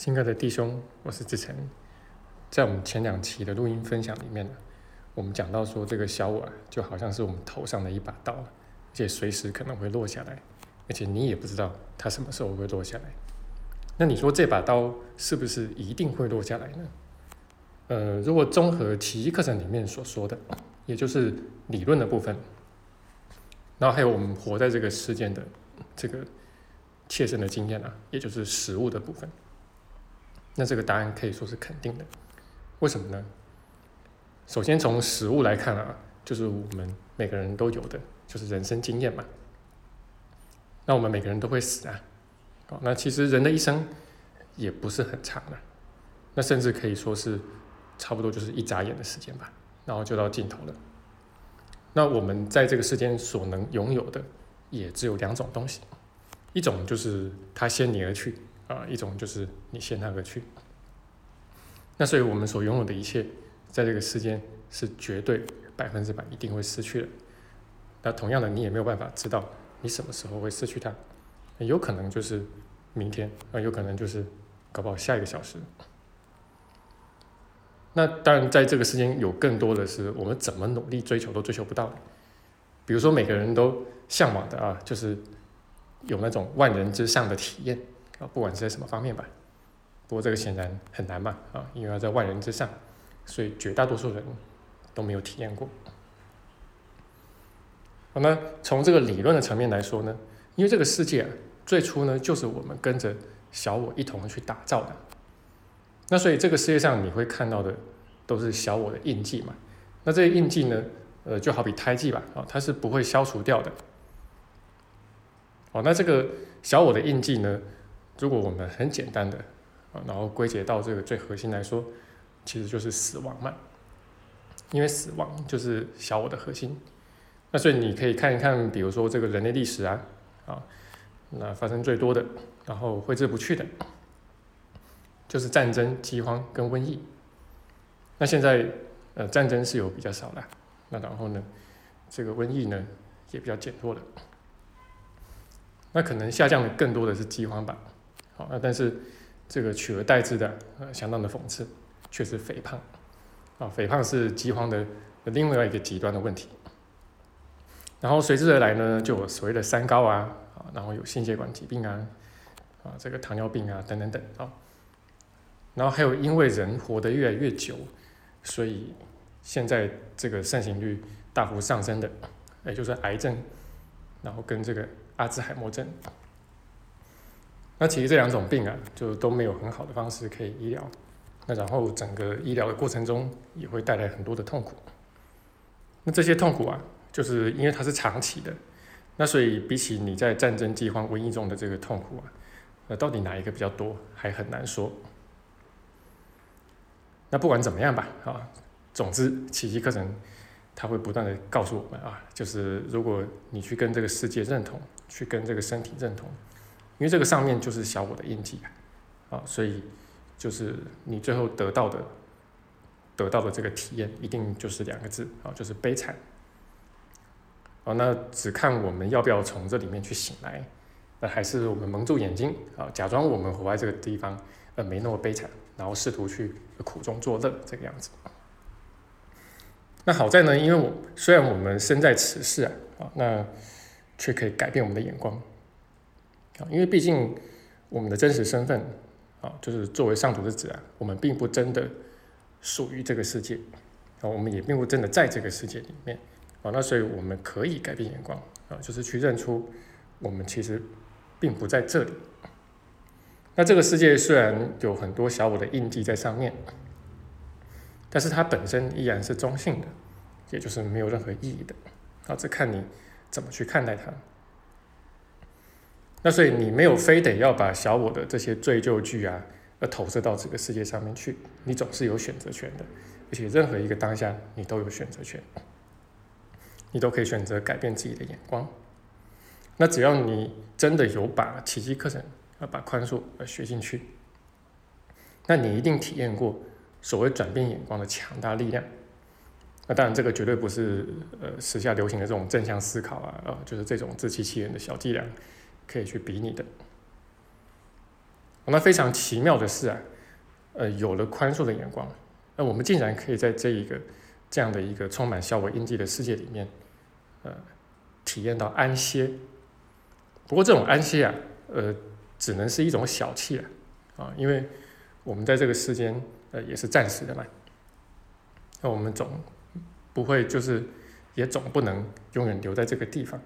亲爱的弟兄，我是志成。在我们前两期的录音分享里面呢，我们讲到说，这个小我，就好像是我们头上的一把刀，而且随时可能会落下来，而且你也不知道它什么时候会落下来。那你说这把刀是不是一定会落下来呢？呃，如果综合奇迹课程里面所说的，也就是理论的部分，然后还有我们活在这个世间的这个切身的经验啊，也就是实物的部分。那这个答案可以说是肯定的，为什么呢？首先从实物来看啊，就是我们每个人都有的，就是人生经验嘛。那我们每个人都会死啊，哦，那其实人的一生也不是很长的，那甚至可以说是差不多就是一眨眼的时间吧，然后就到尽头了。那我们在这个世间所能拥有的，也只有两种东西，一种就是他先你而去。啊，一种就是你先他而去，那所以我们所拥有的一切，在这个世间是绝对百分之百一定会失去的。那同样的，你也没有办法知道你什么时候会失去它，有可能就是明天，啊，有可能就是搞不好下一个小时。那当然，在这个世间有更多的是我们怎么努力追求都追求不到的，比如说每个人都向往的啊，就是有那种万人之上的体验。啊，不管是在什么方面吧，不过这个显然很难嘛，啊，因为要在万人之上，所以绝大多数人都没有体验过。好，那从这个理论的层面来说呢，因为这个世界啊，最初呢就是我们跟着小我一同去打造的，那所以这个世界上你会看到的都是小我的印记嘛，那这些印记呢，呃，就好比胎记吧，啊，它是不会消除掉的。哦，那这个小我的印记呢？如果我们很简单的啊，然后归结到这个最核心来说，其实就是死亡嘛。因为死亡就是小我的核心。那所以你可以看一看，比如说这个人类历史啊，啊，那发生最多的，然后挥之不去的，就是战争、饥荒跟瘟疫。那现在呃战争是有比较少的，那然后呢，这个瘟疫呢也比较减弱了。那可能下降的更多的是饥荒吧。啊，但是这个取而代之的，呃，相当的讽刺，却是肥胖。啊，肥胖是饥荒的另外一个极端的问题。然后随之而来呢，就有所谓的三高啊，啊，然后有心血管疾病啊，啊，这个糖尿病啊，等等等啊。然后还有因为人活得越来越久，所以现在这个盛行率大幅上升的，也就是癌症，然后跟这个阿兹海默症。那其实这两种病啊，就都没有很好的方式可以医疗，那然后整个医疗的过程中也会带来很多的痛苦。那这些痛苦啊，就是因为它是长期的，那所以比起你在战争、饥荒、瘟疫中的这个痛苦啊，那到底哪一个比较多，还很难说。那不管怎么样吧，啊，总之奇迹课程它会不断的告诉我们啊，就是如果你去跟这个世界认同，去跟这个身体认同。因为这个上面就是小我的印记啊，啊，所以就是你最后得到的得到的这个体验，一定就是两个字啊，就是悲惨。哦，那只看我们要不要从这里面去醒来，那还是我们蒙住眼睛啊，假装我们活在这个地方，呃，没那么悲惨，然后试图去苦中作乐这个样子。那好在呢，因为我虽然我们身在此世啊，啊，那却可以改变我们的眼光。因为毕竟我们的真实身份啊，就是作为上主之子啊，我们并不真的属于这个世界啊，我们也并不真的在这个世界里面啊，那所以我们可以改变眼光啊，就是去认出我们其实并不在这里。那这个世界虽然有很多小我的印记在上面，但是它本身依然是中性的，也就是没有任何意义的啊，只看你怎么去看待它。那所以你没有非得要把小我的这些罪疚句啊，呃投射到这个世界上面去，你总是有选择权的，而且任何一个当下你都有选择权，你都可以选择改变自己的眼光。那只要你真的有把奇迹课程啊，把宽恕呃学进去，那你一定体验过所谓转变眼光的强大力量。那当然这个绝对不是呃时下流行的这种正向思考啊，呃就是这种自欺欺人的小伎俩。可以去比拟的。那非常奇妙的是啊，呃，有了宽恕的眼光，那我们竟然可以在这一个这样的一个充满小我印记的世界里面，呃，体验到安歇。不过这种安歇啊，呃，只能是一种小气啊，啊，因为我们在这个世间，呃，也是暂时的嘛。那我们总不会就是，也总不能永远留在这个地方。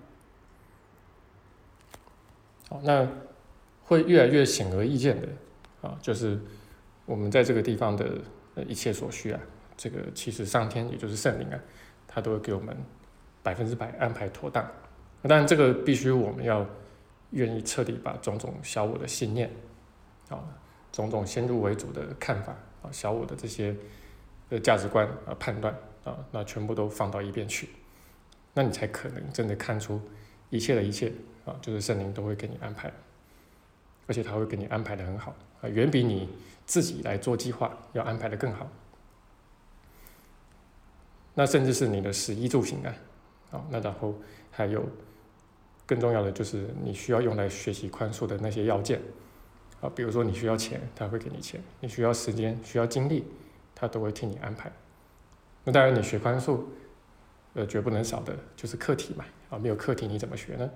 那会越来越显而易见的啊，就是我们在这个地方的一切所需啊，这个其实上天也就是圣灵啊，他都会给我们百分之百安排妥当。当然，这个必须我们要愿意彻底把种种小我的信念啊，种种先入为主的看法啊，小我的这些的价值观啊判断啊，那全部都放到一边去，那你才可能真的看出一切的一切。啊，就是圣灵都会给你安排，而且他会给你安排的很好啊，远比你自己来做计划要安排的更好。那甚至是你的食衣住行啊，啊，那然后还有更重要的就是你需要用来学习宽恕的那些要件啊，比如说你需要钱，他会给你钱；你需要时间、需要精力，他都会替你安排。那当然，你学宽恕，呃，绝不能少的就是课题嘛，啊，没有课题你怎么学呢？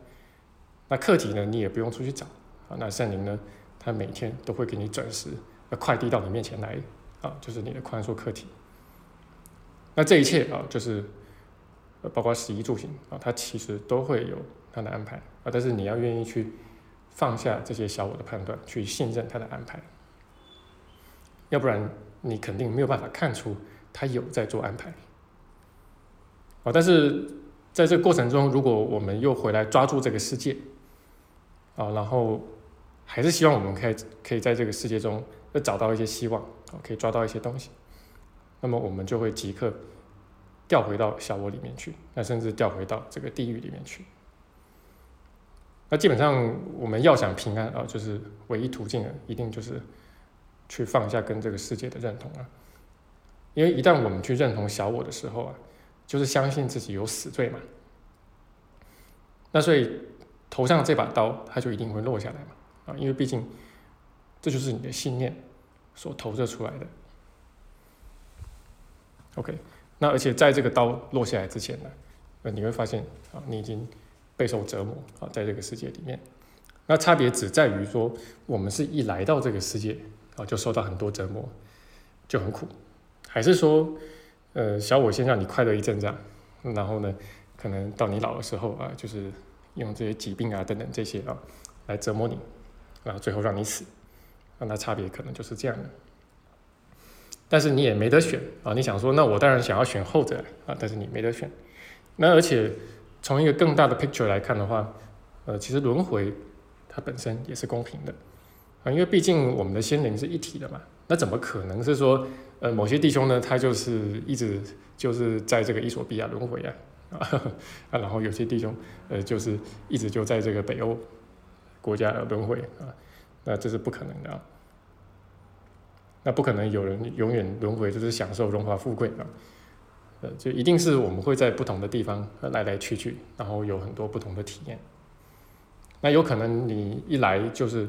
那课题呢，你也不用出去找啊。那圣灵呢，他每天都会给你准时快递到你面前来啊，就是你的宽恕课题。那这一切啊，就是包括食衣住行啊，它其实都会有它的安排啊。但是你要愿意去放下这些小我的判断，去信任他的安排，要不然你肯定没有办法看出他有在做安排啊。但是在这过程中，如果我们又回来抓住这个世界，啊，然后还是希望我们可以可以在这个世界中呃找到一些希望，啊，可以抓到一些东西，那么我们就会即刻调回到小我里面去，那甚至调回到这个地狱里面去。那基本上我们要想平安啊，就是唯一途径啊，一定就是去放下跟这个世界的认同啊，因为一旦我们去认同小我的时候啊，就是相信自己有死罪嘛，那所以。头上这把刀，它就一定会落下来嘛？啊，因为毕竟这就是你的信念所投射出来的。OK，那而且在这个刀落下来之前呢，呃，你会发现啊，你已经备受折磨啊，在这个世界里面。那差别只在于说，我们是一来到这个世界啊，就受到很多折磨，就很苦；还是说，呃，小我先让你快乐一阵子，然后呢，可能到你老的时候啊，就是。用这些疾病啊等等这些啊来折磨你，然后最后让你死，那差别可能就是这样的。但是你也没得选啊！你想说，那我当然想要选后者啊，但是你没得选。那而且从一个更大的 picture 来看的话，呃，其实轮回它本身也是公平的啊，因为毕竟我们的心灵是一体的嘛。那怎么可能是说，呃，某些弟兄呢，他就是一直就是在这个伊索比亚轮回啊？啊，然后有些弟兄，呃，就是一直就在这个北欧国家轮回啊，那这是不可能的啊，那不可能有人永远轮回就是享受荣华富贵啊，呃，就一定是我们会在不同的地方来来去去，然后有很多不同的体验，那有可能你一来就是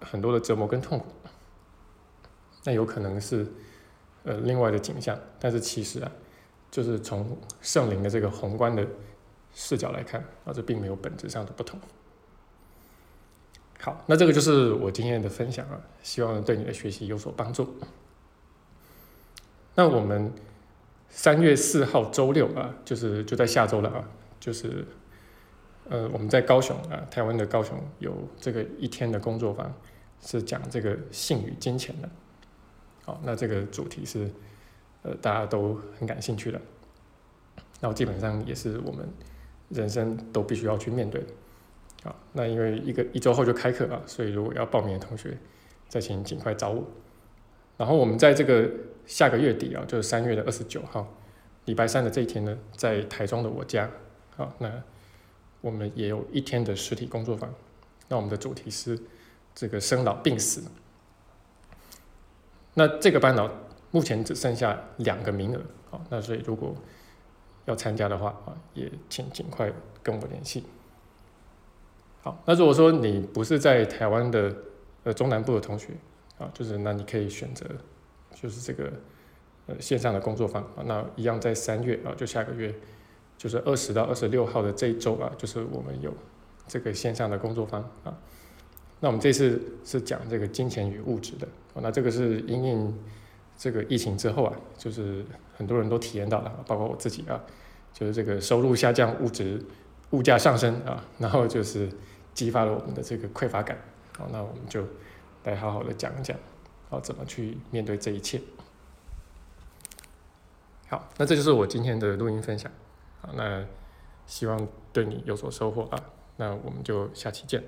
很多的折磨跟痛苦，那有可能是呃另外的景象，但是其实啊。就是从圣灵的这个宏观的视角来看啊，这并没有本质上的不同。好，那这个就是我今天的分享啊，希望对你的学习有所帮助。那我们三月四号周六啊，就是就在下周了啊，就是呃，我们在高雄啊，台湾的高雄有这个一天的工作坊，是讲这个性与金钱的。好，那这个主题是。呃，大家都很感兴趣的，然后基本上也是我们人生都必须要去面对的，啊，那因为一个一周后就开课啊，所以如果要报名的同学，再请尽快找我。然后我们在这个下个月底啊，就是三月的二十九号，礼拜三的这一天呢，在台中的我家，啊，那我们也有一天的实体工作坊，那我们的主题是这个生老病死，那这个班呢？目前只剩下两个名额，好，那所以如果要参加的话啊，也请尽快跟我联系。好，那如果说你不是在台湾的呃中南部的同学啊，就是那你可以选择就是这个呃线上的工作坊啊，那一样在三月啊，就下个月就是二十到二十六号的这一周啊，就是我们有这个线上的工作坊啊。那我们这次是讲这个金钱与物质的，那这个是因应这个疫情之后啊，就是很多人都体验到了，包括我自己啊，就是这个收入下降，物质物价上升啊，然后就是激发了我们的这个匮乏感，好，那我们就来好好的讲一讲，好，怎么去面对这一切。好，那这就是我今天的录音分享，好，那希望对你有所收获啊，那我们就下期见。